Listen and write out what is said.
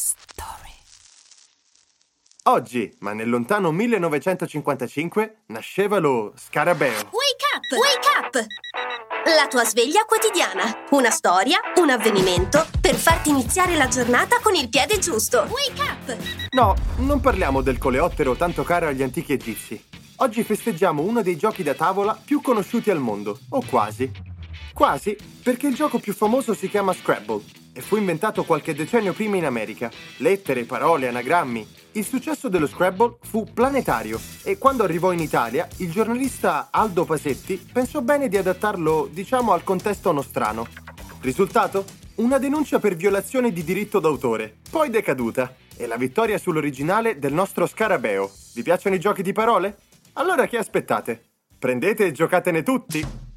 story. Oggi, ma nel lontano 1955, nasceva lo scarabeo. Wake up! Wake up! La tua sveglia quotidiana. Una storia, un avvenimento per farti iniziare la giornata con il piede giusto. Wake up! No, non parliamo del coleottero tanto caro agli antichi egizi. Oggi festeggiamo uno dei giochi da tavola più conosciuti al mondo, o quasi. Quasi, perché il gioco più famoso si chiama Scrabble e fu inventato qualche decennio prima in America. Lettere, parole, anagrammi. Il successo dello Scrabble fu planetario e quando arrivò in Italia il giornalista Aldo Pasetti pensò bene di adattarlo, diciamo, al contesto nostrano. Risultato? Una denuncia per violazione di diritto d'autore, poi decaduta, e la vittoria sull'originale del nostro scarabeo. Vi piacciono i giochi di parole? Allora che aspettate? Prendete e giocatene tutti!